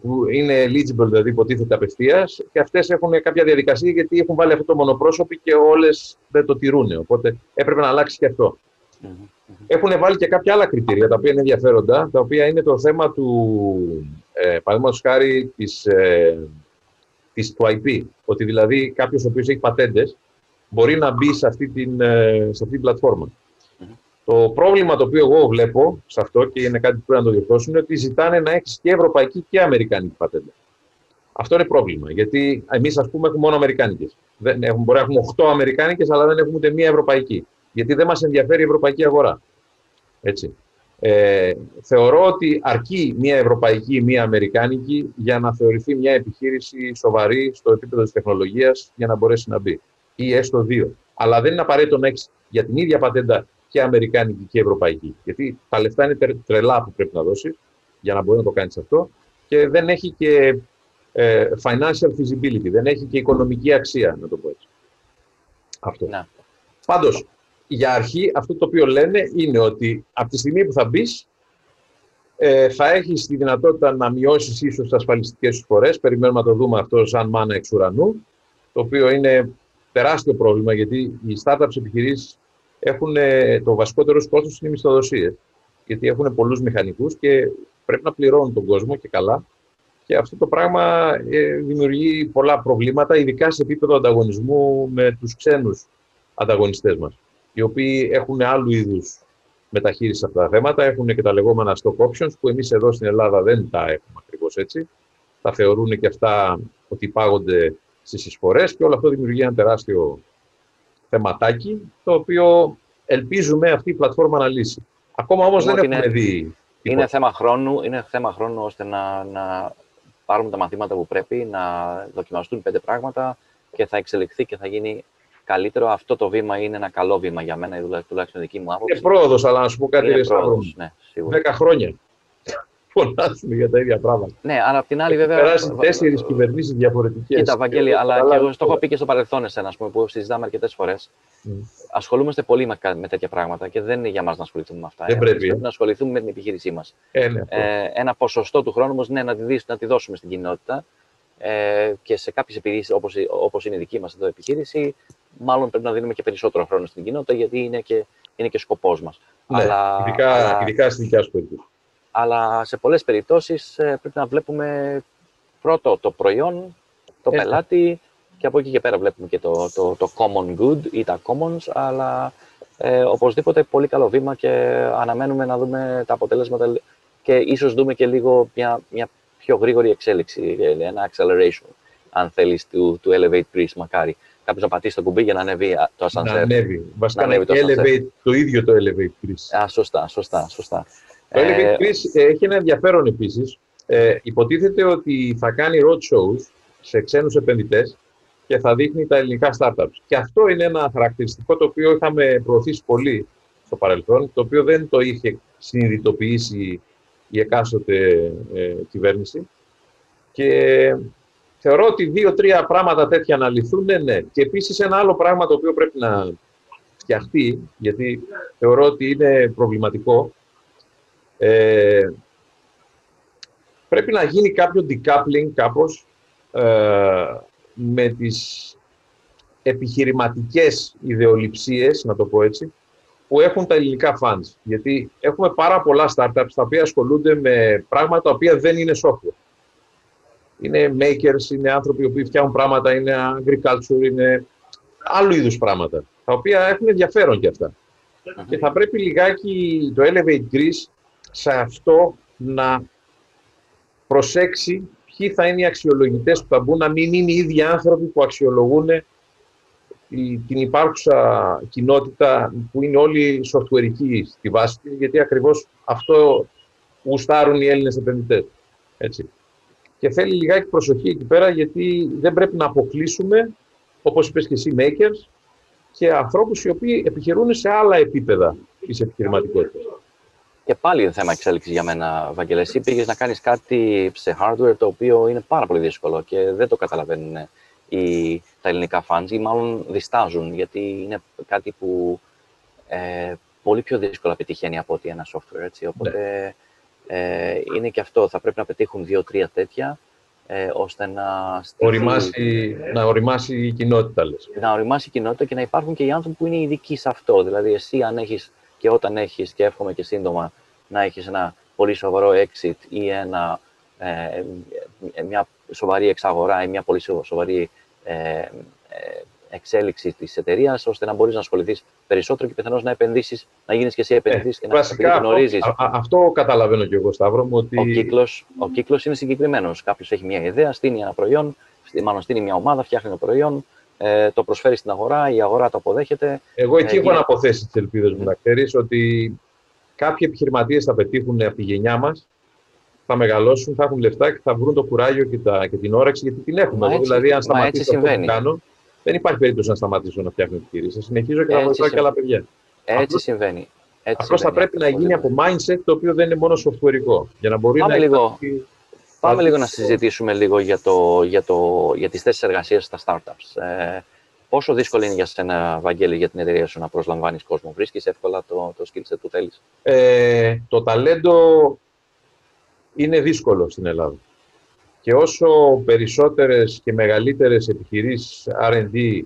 Speaker 2: που είναι eligible, δηλαδή υποτίθεται απευθείας, και αυτές έχουν κάποια διαδικασία γιατί έχουν βάλει αυτό το μονοπρόσωπο και όλες δεν το τηρούν. Οπότε έπρεπε να αλλάξει και αυτό. Mm-hmm. Έχουν βάλει και κάποια άλλα κριτήρια τα οποία είναι ενδιαφέροντα, τα οποία είναι το θέμα του, ε, παραδείγματος χάρη, της, ε, της, του IP. Ότι δηλαδή κάποιος ο οποίος έχει πατέντες μπορεί να μπει σε αυτή την, ε, σε αυτή την πλατφόρμα. Το πρόβλημα το οποίο εγώ βλέπω σε αυτό και είναι κάτι που πρέπει να το διορθώσουν είναι ότι ζητάνε να έχεις και ευρωπαϊκή και αμερικανική πατέντα. Αυτό είναι πρόβλημα. Γιατί εμείς, ας πούμε, έχουμε μόνο αμερικάνικες. Μπορεί να έχουμε 8 αμερικάνικες, αλλά δεν έχουμε ούτε μία ευρωπαϊκή. Γιατί δεν μας ενδιαφέρει η ευρωπαϊκή αγορά. Έτσι. Ε, θεωρώ ότι αρκεί μία ευρωπαϊκή ή μία αμερικάνικη για να θεωρηθεί μια επιχείρηση σοβαρή στο επίπεδο της τεχνολογίας για να μπορέσει να μπει. Ή έστω δύο. Αλλά δεν είναι απαραίτητο να έχεις για την ίδια πατέντα και αμερικάνικη και ευρωπαϊκή. Γιατί τα λεφτά είναι τρελά που πρέπει να δώσει για να μπορεί να το κάνει αυτό και δεν έχει και ε, financial feasibility, δεν έχει και οικονομική αξία, να το πω έτσι. Αυτό. Να. Πάντως, για αρχή, αυτό το οποίο λένε είναι ότι από τη στιγμή που θα μπεις, ε, θα έχεις τη δυνατότητα να μειώσεις ίσως τις ασφαλιστικές σου φορές. Περιμένουμε να το δούμε αυτό σαν μάνα εξ ουρανού, το οποίο είναι τεράστιο πρόβλημα γιατί οι startups επιχειρήσεις έχουν ε, το βασικότερος κόστος είναι οι μισθοδοσίες. Γιατί έχουν πολλούς μηχανικούς και πρέπει να πληρώνουν τον κόσμο και καλά. Και αυτό το πράγμα ε, δημιουργεί πολλά προβλήματα, ειδικά σε επίπεδο ανταγωνισμού με τους ξένους ανταγωνιστές μας, οι οποίοι έχουν άλλου είδους μεταχείριση σε αυτά τα θέματα. Έχουν και τα λεγόμενα stock options, που εμείς εδώ στην Ελλάδα δεν τα έχουμε ακριβώς έτσι. Τα θεωρούν και αυτά ότι πάγονται στις εισφορές και όλο αυτό δημιουργεί ένα τεράστιο θεματάκι, το οποίο ελπίζουμε αυτή η πλατφόρμα να λύσει. Ακόμα όμως δεν έχουμε δει...
Speaker 1: Είναι θέμα, χρόνου, είναι θέμα χρόνου ώστε να, να πάρουμε τα μαθήματα που πρέπει, να δοκιμαστούν πέντε πράγματα και θα εξελιχθεί και θα γίνει καλύτερο. Αυτό το βήμα είναι ένα καλό βήμα για μένα, τουλάχιστον δική μου άποψη.
Speaker 2: Είναι πρόοδος, αλλά να σου πω κάτι, ναι, Δέκα χρόνια φωνάζουν για τα ίδια πράγματα.
Speaker 1: Ναι, αλλά απ' την άλλη, βέβαια.
Speaker 2: Περάσει τέσσερις κυβερνήσεις διαφορετικές.
Speaker 1: Κοίτα, Βαγγέλη, αλλά και εγώ το έχω πει και στο παρελθόν, εσένα, πούμε, που συζητάμε αρκετές φορές. Mm. Ασχολούμαστε πολύ με, με τέτοια πράγματα και δεν είναι για μας να ασχοληθούμε με αυτά.
Speaker 2: Δεν πρέπει.
Speaker 1: Πρέπει να ασχοληθούμε με την επιχείρησή μας.
Speaker 2: Ε, ναι,
Speaker 1: ε, ένα ποσοστό του χρόνου όμως ναι, να, τη να τη δώσουμε στην κοινότητα. Ε, και σε κάποιες επιχειρήσεις, όπως είναι η δική μας εδώ επιχείρηση, μάλλον πρέπει να δίνουμε και περισσότερο χρόνο στην κοινότητα, γιατί είναι και, είναι και σκοπός μας.
Speaker 2: Ναι, αλλά, ειδικά, αλλά... ειδικά στην δικιάς σου περίπτωση
Speaker 1: αλλά σε πολλές περιπτώσεις ε, πρέπει να βλέπουμε πρώτο το προϊόν, το πελάτη και από εκεί και πέρα βλέπουμε και το, το, το common good ή τα commons, αλλά ε, οπωσδήποτε πολύ καλό βήμα και αναμένουμε να δούμε τα αποτέλεσματα και ίσως δούμε και λίγο μια, μια πιο γρήγορη εξέλιξη, ε, ένα acceleration, αν θέλεις, του, του Elevate Greece, μακάρι. Κάποιος να πατήσει το κουμπί για να ανέβει το ascensor.
Speaker 2: Να ανέβει. Βασικά να ανέβει το, elevate, το ίδιο το Elevate Greece.
Speaker 1: Α, σωστά, σωστά, σωστά.
Speaker 2: Το Elevate Greece ε, έχει ένα ενδιαφέρον επίσης. Ε, υποτίθεται ότι θα κάνει road shows σε ξένους επενδυτές και θα δείχνει τα ελληνικά startups. Και αυτό είναι ένα χαρακτηριστικό το οποίο είχαμε προωθήσει πολύ στο παρελθόν, το οποίο δεν το είχε συνειδητοποιήσει η εκάστοτε ε, κυβέρνηση. Και θεωρώ ότι δύο-τρία πράγματα τέτοια να λυθούν, ναι, ναι. Και επίσης ένα άλλο πράγμα το οποίο πρέπει να φτιαχτεί, γιατί θεωρώ ότι είναι προβληματικό, ε, πρέπει να γίνει κάποιο decoupling κάπως ε, με τις επιχειρηματικές ιδεολειψίες, να το πω έτσι, που έχουν τα ελληνικά funds. Γιατί έχουμε πάρα πολλά startups τα οποία ασχολούνται με πράγματα τα οποία δεν είναι software. Είναι makers, είναι άνθρωποι που φτιάχνουν πράγματα, είναι agriculture, είναι άλλου είδους πράγματα, τα οποία έχουν ενδιαφέρον και αυτα Και θα πρέπει λιγάκι το Elevate Greece σε αυτό να προσέξει ποιοι θα είναι οι αξιολογητές που θα μπουν, να μην είναι οι ίδιοι άνθρωποι που αξιολογούν την υπάρχουσα κοινότητα που είναι όλοι softwareικοί στη βάση της, γιατί ακριβώς αυτό γουστάρουν οι Έλληνες επενδυτές. Έτσι. Και θέλει λιγάκι προσοχή εκεί πέρα, γιατί δεν πρέπει να αποκλείσουμε, όπως είπες και εσύ, makers και ανθρώπους οι οποίοι επιχειρούν σε άλλα επίπεδα της επιχειρηματικότητας.
Speaker 1: Και πάλι είναι θέμα εξέλιξης για μένα, Βαγγέλη. Εσύ πήγες να κάνεις κάτι σε hardware το οποίο είναι πάρα πολύ δύσκολο και δεν το καταλαβαίνουν οι, τα ελληνικά fans ή μάλλον διστάζουν γιατί είναι κάτι που ε, πολύ πιο δύσκολα πετυχαίνει από ότι ένα software. Έτσι. Οπότε Ε, είναι και αυτό, θα πρέπει να πετύχουν δύο-τρία τέτοια, ε, ώστε να...
Speaker 2: Οριμάσει, να οριμάσει η κοινότητα, λες.
Speaker 1: Να οριμάσει η κοινότητα και να υπάρχουν και οι άνθρωποι που είναι ειδικοί σε αυτό. Δηλαδή, εσύ αν έχεις και όταν έχεις, και εύχομαι και σύντομα, να έχεις ένα πολύ σοβαρό exit ή ένα, ε, μια σοβαρή εξαγορά ή μια πολύ σοβαρή ε, ε εξέλιξη της εταιρείας, ώστε να μπορείς να ασχοληθείς περισσότερο και πιθανώς να επενδύσεις, να γίνεις και εσύ επενδυτή
Speaker 2: ε, και να γνωρίζεις. Αυτό, αυτό καταλαβαίνω και εγώ, Σταύρο μου. Ότι...
Speaker 1: Ο κύκλος ο κύκλος είναι συγκεκριμένος. Κάποιος έχει μια ιδέα, στείνει ένα προϊόν, μάλλον στείνει μια ομάδα, φτιάχνει ένα προϊόν, ε, το προσφέρει στην αγορά, η αγορά το αποδέχεται.
Speaker 2: Εγώ εκεί ε, έχω να αποθέσει τις ελπίδες μου, να ξέρεις ότι κάποιοι επιχειρηματίες θα πετύχουν από τη γενιά μας, θα μεγαλώσουν, θα έχουν λεφτά και θα βρουν το κουράγιο και, τα, και την όρεξη, γιατί την έχουμε.
Speaker 1: έτσι,
Speaker 2: δηλαδή, αν
Speaker 1: σταματήσω αυτό που
Speaker 2: κάνω, δεν υπάρχει περίπτωση να σταματήσω να φτιάχνω επιχειρήσεις. Θα συνεχίζω και να βοηθάω και άλλα παιδιά.
Speaker 1: Έτσι Αυτό, συμβαίνει.
Speaker 2: Αυτό θα πρέπει να γίνει από mindset το οποίο δεν είναι μόνο softwareικό. Για να μπορεί
Speaker 1: Πάμε
Speaker 2: να
Speaker 1: λίγο. Πάμε λίγο να συζητήσουμε λίγο για, το, για, το, για τις θέσεις εργασίας στα startups. Ε, πόσο δύσκολο είναι για σένα, Βαγγέλη, για την εταιρεία σου να προσλαμβάνεις κόσμο; Βρίσκεις εύκολα το, το skill set που θέλεις;
Speaker 2: Ε, το ταλέντο είναι δύσκολο στην Ελλάδα. Και όσο περισσότερες και μεγαλύτερες επιχειρήσεις R&D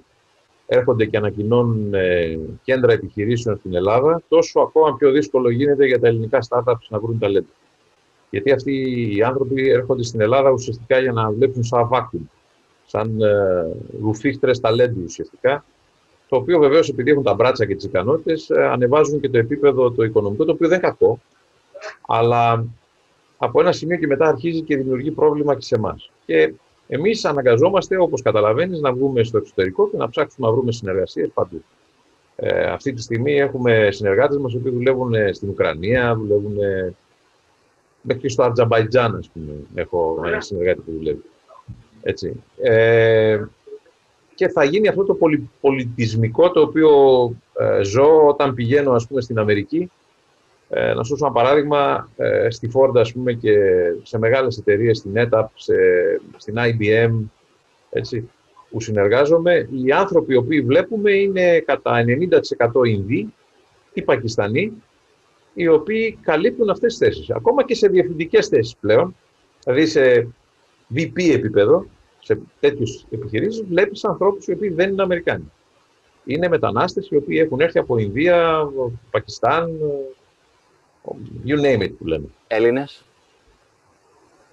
Speaker 2: έρχονται και ανακοινώνουν ε, κέντρα επιχειρήσεων στην Ελλάδα, τόσο ακόμα πιο δύσκολο γίνεται για τα ελληνικά startups να βρουν ταλέντο. Γιατί αυτοί οι άνθρωποι έρχονται στην Ελλάδα ουσιαστικά για να βλέπουν σαν vacuum, σαν ε, ρουφίχτρες ταλέντου ουσιαστικά, το οποίο βεβαίως επειδή έχουν τα μπράτσα και τις ικανότητες, ε, ανεβάζουν και το επίπεδο το οικονομικό, το οποίο δεν είναι κακό, αλλά από ένα σημείο και μετά αρχίζει και δημιουργεί πρόβλημα και σε εμάς. Και εμείς αναγκαζόμαστε, όπως καταλαβαίνεις, να βγούμε στο εξωτερικό και να ψάξουμε να βρούμε συνεργασίες παντού. Ε, αυτή τη στιγμή έχουμε συνεργάτες μας που δουλεύουν στην Ουκρανία, δουλεύουν μέχρι και στο Αρτζαμπαϊτζάν, ας πούμε. Έχω ένα συνεργάτη που δουλεύει. Έτσι. Ε, και θα γίνει αυτό το πολιτισμικό το οποίο ε, ζω όταν πηγαίνω ας πούμε, στην Αμερική ε, να σου δώσω ένα παράδειγμα, ε, στη Ford ας πούμε, και σε μεγάλες εταιρείες, στην NetApp, σε, στην IBM, έτσι, που συνεργάζομαι, οι άνθρωποι οι οποίοι βλέπουμε είναι κατά 90% Ινδοί ή Πακιστανοί, οι οποίοι καλύπτουν αυτές τις θέσεις. Ακόμα και σε διευθυντικές θέσεις πλέον, δηλαδή σε VP επίπεδο, σε τέτοιους επιχειρήσεις, βλέπεις ανθρώπους οι οποίοι δεν είναι Αμερικάνοι. Είναι μετανάστες οι οποίοι έχουν έρθει από Ινδία, Πακιστάν, You name it που λέμε.
Speaker 1: Έλληνες.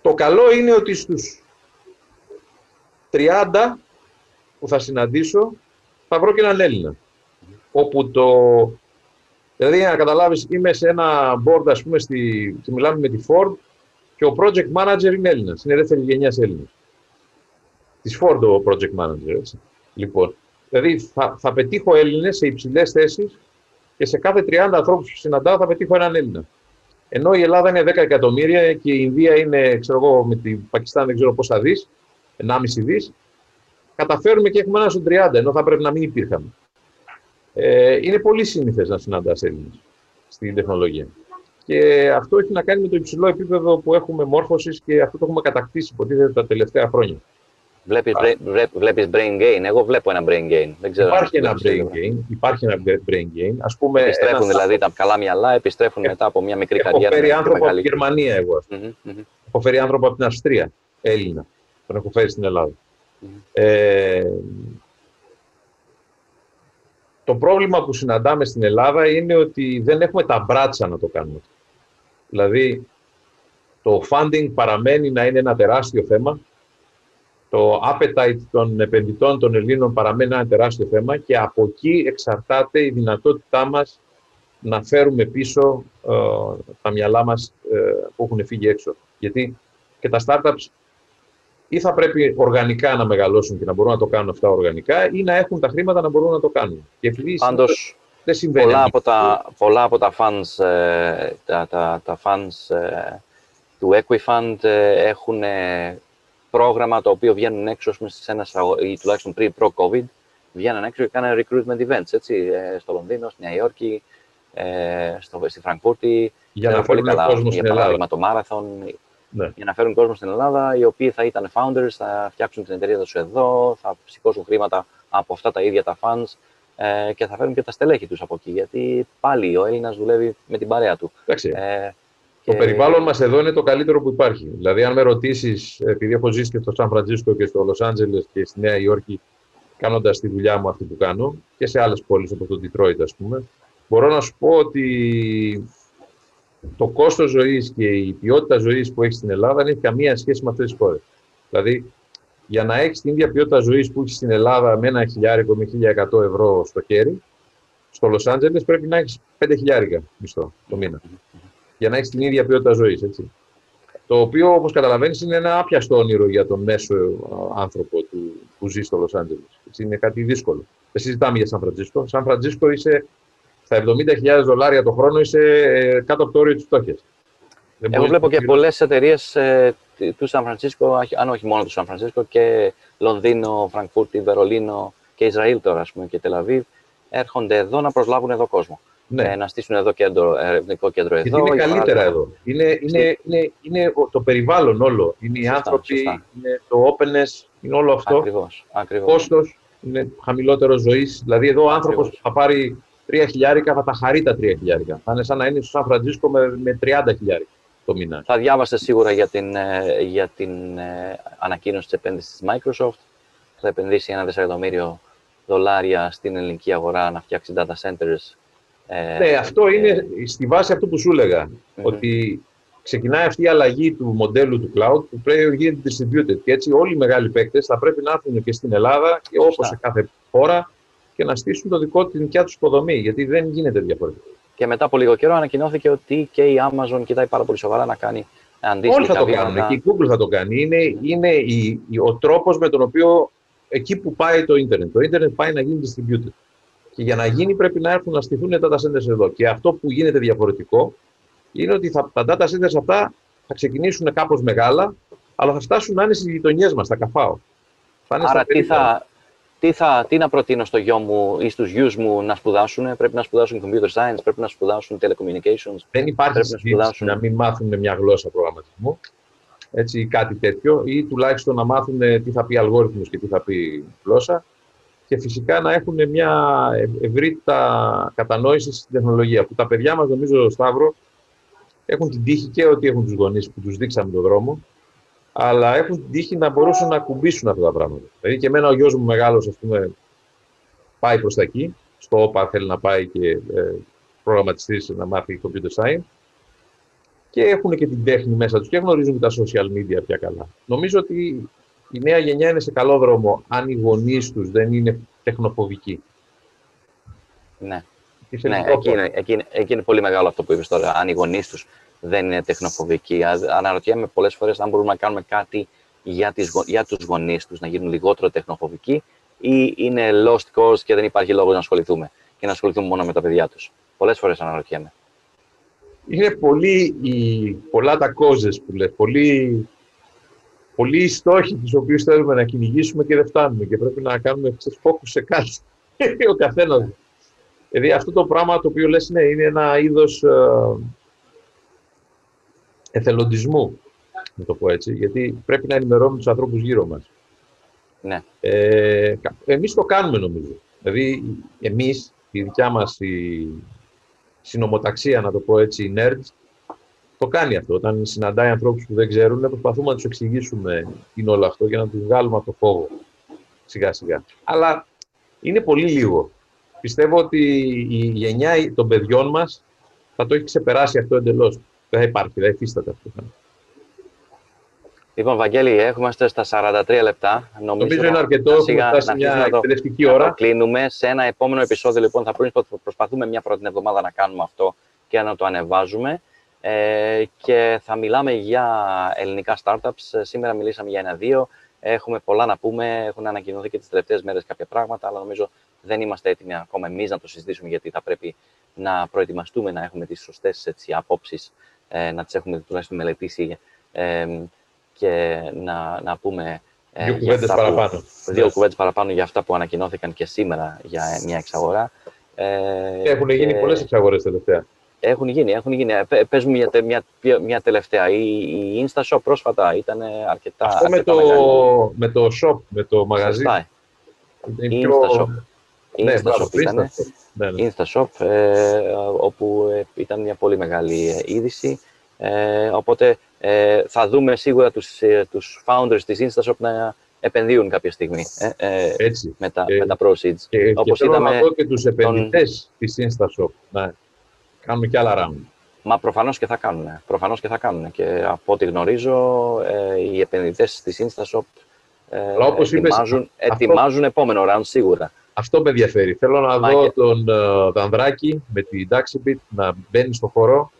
Speaker 2: Το καλό είναι ότι στους 30 που θα συναντήσω θα βρω και έναν Έλληνα. Όπου το... Δηλαδή, να καταλάβεις, είμαι σε ένα board, ας πούμε, στη... μιλάμε με τη Ford και ο project manager είναι Έλληνας. Είναι δεύτερη γενιάς Έλληνας. Της Ford ο project manager, έτσι. Λοιπόν, δηλαδή θα, θα πετύχω Έλληνες σε υψηλές θέσεις και σε κάθε 30 ανθρώπους που συναντάω θα πετύχω έναν Έλληνα. Ενώ η Ελλάδα είναι 10 εκατομμύρια και η Ινδία είναι, ξέρω εγώ, με την Πακιστάν δεν ξέρω πόσα δις, 1,5 δις. Καταφέρουμε και έχουμε ένα στον 30, ενώ θα πρέπει να μην υπήρχαμε. Ε, είναι πολύ σύνηθες να συναντάς Έλληνες στην τεχνολογία. Και αυτό έχει να κάνει με το υψηλό επίπεδο που έχουμε μόρφωσης και αυτό το έχουμε κατακτήσει υποτίθεται τα τελευταία χρόνια.
Speaker 1: Βλέπεις, βλέπεις brain gain. Εγώ βλέπω ένα brain gain. Δεν ξέρω
Speaker 2: υπάρχει ένα brain gain. Υπάρχει ένα brain gain. Ας πούμε,
Speaker 1: επιστρέφουν δηλαδή τα καλά μυαλά, επιστρέφουν μετά από μια μικρή
Speaker 2: έχω
Speaker 1: καριέρα.
Speaker 2: Έχω φέρει άνθρωπο από τη Γερμανία εγώ. Mm-hmm, Έχω φέρει άνθρωπο από την Αυστρία, Έλληνα. Τον έχω φέρει στην Ελλάδα. Ε, το πρόβλημα που συναντάμε στην Ελλάδα είναι ότι δεν έχουμε τα μπράτσα να το κάνουμε. Δηλαδή, το funding παραμένει να είναι ένα τεράστιο θέμα το appetite των επενδυτών των Ελλήνων παραμένει ένα τεράστιο θέμα και από εκεί εξαρτάται η δυνατότητά μας να φέρουμε πίσω ε, τα μυαλά μας ε, που έχουν φύγει έξω. Γιατί και τα startups ή θα πρέπει οργανικά να μεγαλώσουν και να μπορούν να το κάνουν αυτά οργανικά ή να έχουν τα χρήματα να μπορούν να το κάνουν. Και επειδή
Speaker 1: Πάντως, δεν συμβαίνει. Πολλά από τα, πολλά από τα funds, ε, τα, τα, τα funds του Equifund έχουν πρόγραμμα το οποίο βγαίνουν έξω σε ένας, ή τουλάχιστον πριν προ-COVID, βγαίνουν έξω και κάνουν recruitment events, έτσι, ε, στο Λονδίνο, στη Νέα Υόρκη, ε, στο, στη Φραγκφούρτη.
Speaker 2: Για να πολύ καλά, κόσμο
Speaker 1: για παράδειγμα το Marathon, ναι. για να φέρουν κόσμο στην Ελλάδα, οι οποίοι θα ήταν founders, θα φτιάξουν την εταιρεία τους εδώ, θα σηκώσουν χρήματα από αυτά τα ίδια τα funds ε, και θα φέρουν και τα στελέχη τους από εκεί, γιατί πάλι ο Έλληνας δουλεύει με την παρέα του.
Speaker 2: Ε, Το περιβάλλον μας εδώ είναι το καλύτερο που υπάρχει. Δηλαδή, αν με ρωτήσεις, επειδή έχω ζήσει και στο Σαν Φραντζίσκο και στο Λος Άντζελες και στη Νέα Υόρκη, κάνοντας τη δουλειά μου αυτή που κάνω, και σε άλλες πόλεις όπως το Detroit, ας πούμε, μπορώ να σου πω ότι το κόστος ζωής και η ποιότητα ζωής που έχεις στην Ελλάδα δεν έχει καμία σχέση με αυτές τις χώρες. Δηλαδή, για να έχεις την ίδια ποιότητα ζωής που έχεις στην Ελλάδα με ένα χιλιάρικο με 1100 ευρώ στο χέρι, στο Λος Άντζελες πρέπει να έχεις 5 χιλιάρικα μισθό το μήνα. Για να έχεις την ίδια ποιότητα ζωής. Το οποίο, όπως καταλαβαίνεις, είναι ένα άπιαστο όνειρο για τον μέσο άνθρωπο του, που ζει στο Λος Άντζελες. Είναι κάτι δύσκολο. Δεν συζητάμε για Σαν Φραντζίσκο. Σαν Φραντζίσκο είσαι στα 70.000 δολάρια το χρόνο, είσαι ε, κάτω από το όριο της φτώχειας.
Speaker 1: Εγώ βλέπω και πολλές εταιρείες ε, του Σαν Φρανσίσκο, αν όχι μόνο του Σαν Φρανσίσκο, και Λονδίνο, Φραγκφούρτη, Βερολίνο και Ισραήλ τώρα, ας πούμε, και Τελαβίβ, έρχονται εδώ να προσλάβουν εδώ κόσμο. Ναι. Ε, να στήσουν εδώ κέντρο, ερευνητικό κέντρο εδώ.
Speaker 2: Γιατί είναι καλύτερα εδώ. Είναι, είναι, είναι, είναι, το περιβάλλον όλο. Είναι οι άνθρωποι, είναι το openness, είναι όλο αυτό.
Speaker 1: Ακριβώς, ακριβώς.
Speaker 2: Κόστος, είναι χαμηλότερος ζωής. Δηλαδή εδώ ο άνθρωπος θα πάρει τρία χιλιάρικα, θα τα χαρεί τα τρία χιλιάρικα. Θα είναι σαν να είναι στο Σαν Φραντζίσκο με, με 30 χιλιάρικα το μήνα.
Speaker 1: Θα διάβαστε σίγουρα για την, ε, για την ε, ανακοίνωση της επένδυσης της Microsoft. Θα επενδύσει ένα δισεκατομμύριο δολάρια στην ελληνική αγορά να φτιάξει data centers.
Speaker 2: Ε, ναι, αυτό είναι στη βάση αυτού που σου έλεγα. Ότι ξεκινάει αυτή η αλλαγή του μοντέλου του cloud που πρέπει να γίνεται distributed. Και έτσι όλοι οι μεγάλοι παίκτες θα πρέπει να έρθουν και στην Ελλάδα και όπως σε κάθε χώρα και να στήσουν το δικό την δικιά τους υποδομή. Γιατί δεν γίνεται διαφορετικά.
Speaker 1: Και μετά από λίγο καιρό ανακοινώθηκε ότι και η Amazon κοιτάει πάρα πολύ σοβαρά να κάνει αντίστοιχα.
Speaker 2: Όλοι θα το κάνουν. Και η Google θα το κάνει. Είναι, είναι η, η, ο τρόπος με τον οποίο εκεί που πάει το Ιντερνετ. Το Ιντερνετ πάει να γίνει distributed. Και για να γίνει πρέπει να έρθουν να στηθούν τα data centers εδώ. Και αυτό που γίνεται διαφορετικό είναι ότι θα, τα data centers αυτά θα ξεκινήσουν κάπως μεγάλα, αλλά θα φτάσουν να είναι στις γειτονιές μας, θα καφάω.
Speaker 1: Άρα τι θα, τι, θα, τι να προτείνω στο γιο μου ή στους γιους μου να σπουδάσουν; Πρέπει να σπουδάσουν computer science, πρέπει να σπουδάσουν telecommunications.
Speaker 2: Δεν υπάρχει πρέπει να, σπουδάσουν... να μην μάθουν μια γλώσσα προγραμματισμού έτσι, κάτι τέτοιο ή τουλάχιστον να μάθουν τι θα πει αλγόριθμος και τι θα πει γλώσσα και φυσικά να έχουν μια ευρύτητα κατανόηση στην τεχνολογία που τα παιδιά μας νομίζω Σταύρο έχουν την τύχη και ότι έχουν τους γονείς που τους δείξαμε τον δρόμο αλλά έχουν την τύχη να μπορούσαν να κουμπίσουν αυτά τα πράγματα. Δηλαδή και εμένα ο γιος μου μεγάλος, ας πούμε, πάει προς τα εκεί, στο ΟΠΑ θέλει να πάει και ε, προγραμματιστής να μάθει computer science και έχουν και την τέχνη μέσα τους και γνωρίζουν και τα social media πια καλά. Νομίζω ότι η νέα γενιά είναι σε καλό δρόμο αν οι γονείς τους δεν είναι τεχνοφοβικοί.
Speaker 1: Ναι. Ναι, εκεί είναι, εκεί, είναι, εκεί είναι πολύ μεγάλο αυτό που είπες τώρα. Αν οι γονείς τους δεν είναι τεχνοφοβικοί. Αναρωτιέμαι πολλές φορές αν μπορούμε να κάνουμε κάτι για, τις, για τους γονείς τους, να γίνουν λιγότερο τεχνοφοβικοί ή είναι lost cause και δεν υπάρχει λόγος να ασχοληθούμε και να ασχοληθούμε μόνο με τα παιδιά τους. Πολλές φορές αναρωτιέμαι.
Speaker 2: Είναι πολύ, οι, πολλά τα causes που λέει, πολλοί, πολλοί οι στόχοι τους οποίους θέλουμε να κυνηγήσουμε και δεν φτάνουμε και πρέπει να κάνουμε focus σε κάτι. Ο καθένας. Δηλαδή αυτό το πράγμα το οποίο λες ναι, είναι ένα είδος ε, εθελοντισμού, να το πω έτσι, γιατί πρέπει να ενημερώνουμε τους ανθρώπους γύρω μας.
Speaker 1: Ναι.
Speaker 2: Ε, εμείς το κάνουμε νομίζω. Δηλαδή, εμείς, η δικιά μας η συνομοταξία, να το πω έτσι, οι nerds, το κάνει αυτό. Όταν συναντάει ανθρώπους που δεν ξέρουν, προσπαθούμε να τους εξηγήσουμε τι είναι όλο αυτό και να τους βγάλουμε από το φόβο σιγά σιγά. Αλλά είναι πολύ λίγο. Πιστεύω ότι η γενιά των παιδιών μας θα το έχει ξεπεράσει αυτό εντελώς. Δεν θα υπάρχει, δεν υφίσταται αυτό.
Speaker 1: Λοιπόν, Βαγγέλη, έχουμε στα 43 λεπτά.
Speaker 2: Νομίζω, Νομίζω είναι αρκετό. Έχουμε φτάσει μια εκπαιδευτική ώρα.
Speaker 1: Να κλείνουμε. Σε ένα επόμενο επεισόδιο, λοιπόν, θα προσπαθούμε μια πρώτη εβδομάδα να κάνουμε αυτό και να το ανεβάζουμε. Ε, και θα μιλάμε για ελληνικά startups. Σήμερα μιλήσαμε για ένα-δύο. Έχουμε πολλά να πούμε. Έχουν ανακοινωθεί και τις τελευταίες μέρες κάποια πράγματα, αλλά νομίζω δεν είμαστε έτοιμοι ακόμα εμείς να το συζητήσουμε, γιατί θα πρέπει να προετοιμαστούμε να έχουμε τις σωστές απόψεις ε, να τις έχουμε τουλάχιστον μελετήσει ε, και να, να πούμε
Speaker 2: ε, δύο κουβέντες παραπάνω.
Speaker 1: δύο ναι. κουβέντες παραπάνω για αυτά που ανακοινώθηκαν και σήμερα για μια εξαγορά.
Speaker 2: Ε, έχουν γίνει και... πολλές εξαγορές τελευταία.
Speaker 1: Έχουν γίνει, έχουν γίνει. Ε, πες μου μια, μια, μια τελευταία. Η, η InstaShop πρόσφατα ήταν αρκετά
Speaker 2: Αυτό με, το, με το shop, με το μαγαζί.
Speaker 1: Η InstaShop. Ναι, InstaShop ήταν. Ναι, ναι. InstaShop, ε, όπου ε, ήταν μια πολύ μεγάλη είδηση Ε, οπότε ε, θα δούμε σίγουρα τους, ε, τους founders της InstaShop να επενδύουν κάποια στιγμή ε, ε,
Speaker 2: Έτσι.
Speaker 1: με, τα,
Speaker 2: Ε,
Speaker 1: με τα proceeds.
Speaker 2: Και,
Speaker 1: Όπως
Speaker 2: και θέλω
Speaker 1: είδαμε
Speaker 2: να δω και τους επενδυτές της InstaShop να κάνουν και άλλα round.
Speaker 1: Μα προφανώς και θα κάνουν. Προφανώς και θα κάνουν. Και από ό,τι γνωρίζω, ε, οι επενδυτές της InstaShop ε,
Speaker 2: Αλλά όπως είπες,
Speaker 1: ετοιμάζουν,
Speaker 2: αυτό-
Speaker 1: ετοιμάζουν επόμενο round σίγουρα.
Speaker 2: Αυτό με ενδιαφέρει. Θέλω να
Speaker 1: Μα
Speaker 2: δω
Speaker 1: και-
Speaker 2: τον uh, Δανδράκη με την Daxibit να μπαίνει στο χώρο.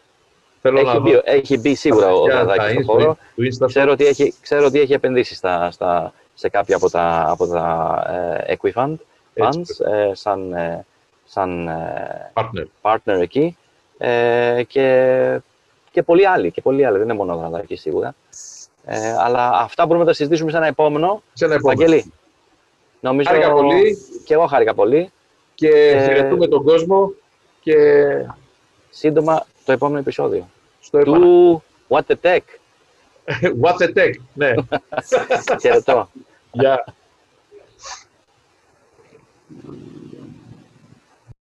Speaker 2: Θέλω να
Speaker 1: Έχει
Speaker 2: δω
Speaker 1: μπει, έχει μπει σίγουρα ο
Speaker 2: τα
Speaker 1: Δαδάκης
Speaker 2: τα
Speaker 1: στο
Speaker 2: ins-
Speaker 1: χώρο.
Speaker 2: του InstaShop.
Speaker 1: Ξέρω ότι έχει, ξέρω ότι έχει επενδύσει στα, στα, σε κάποια από τα, από τα ε, Equifund
Speaker 2: Έτσι,
Speaker 1: funds, ε, σαν, ε, σαν ε,
Speaker 2: partner.
Speaker 1: partner εκεί ε, και, και πολλοί άλλοι. Και πολλοί άλλοι. Δεν είναι μόνο ο Δαδάκης σίγουρα. Ε, αλλά αυτά μπορούμε να τα συζητήσουμε σε ένα επόμενο.
Speaker 2: Σε ένα επόμενο.
Speaker 1: Βαγγέλη, νομίζω
Speaker 2: Χάρηκα πολύ
Speaker 1: και εγώ χάρηκα πολύ.
Speaker 2: και
Speaker 1: Ε,
Speaker 2: χαιρετούμε τον κόσμο και
Speaker 1: Σύντομα το επόμενο επεισόδιο
Speaker 2: στο επόμενο.
Speaker 1: του What the Tech.
Speaker 2: What the tech. Ναι.
Speaker 1: Χαιρετώ.
Speaker 2: Γεια.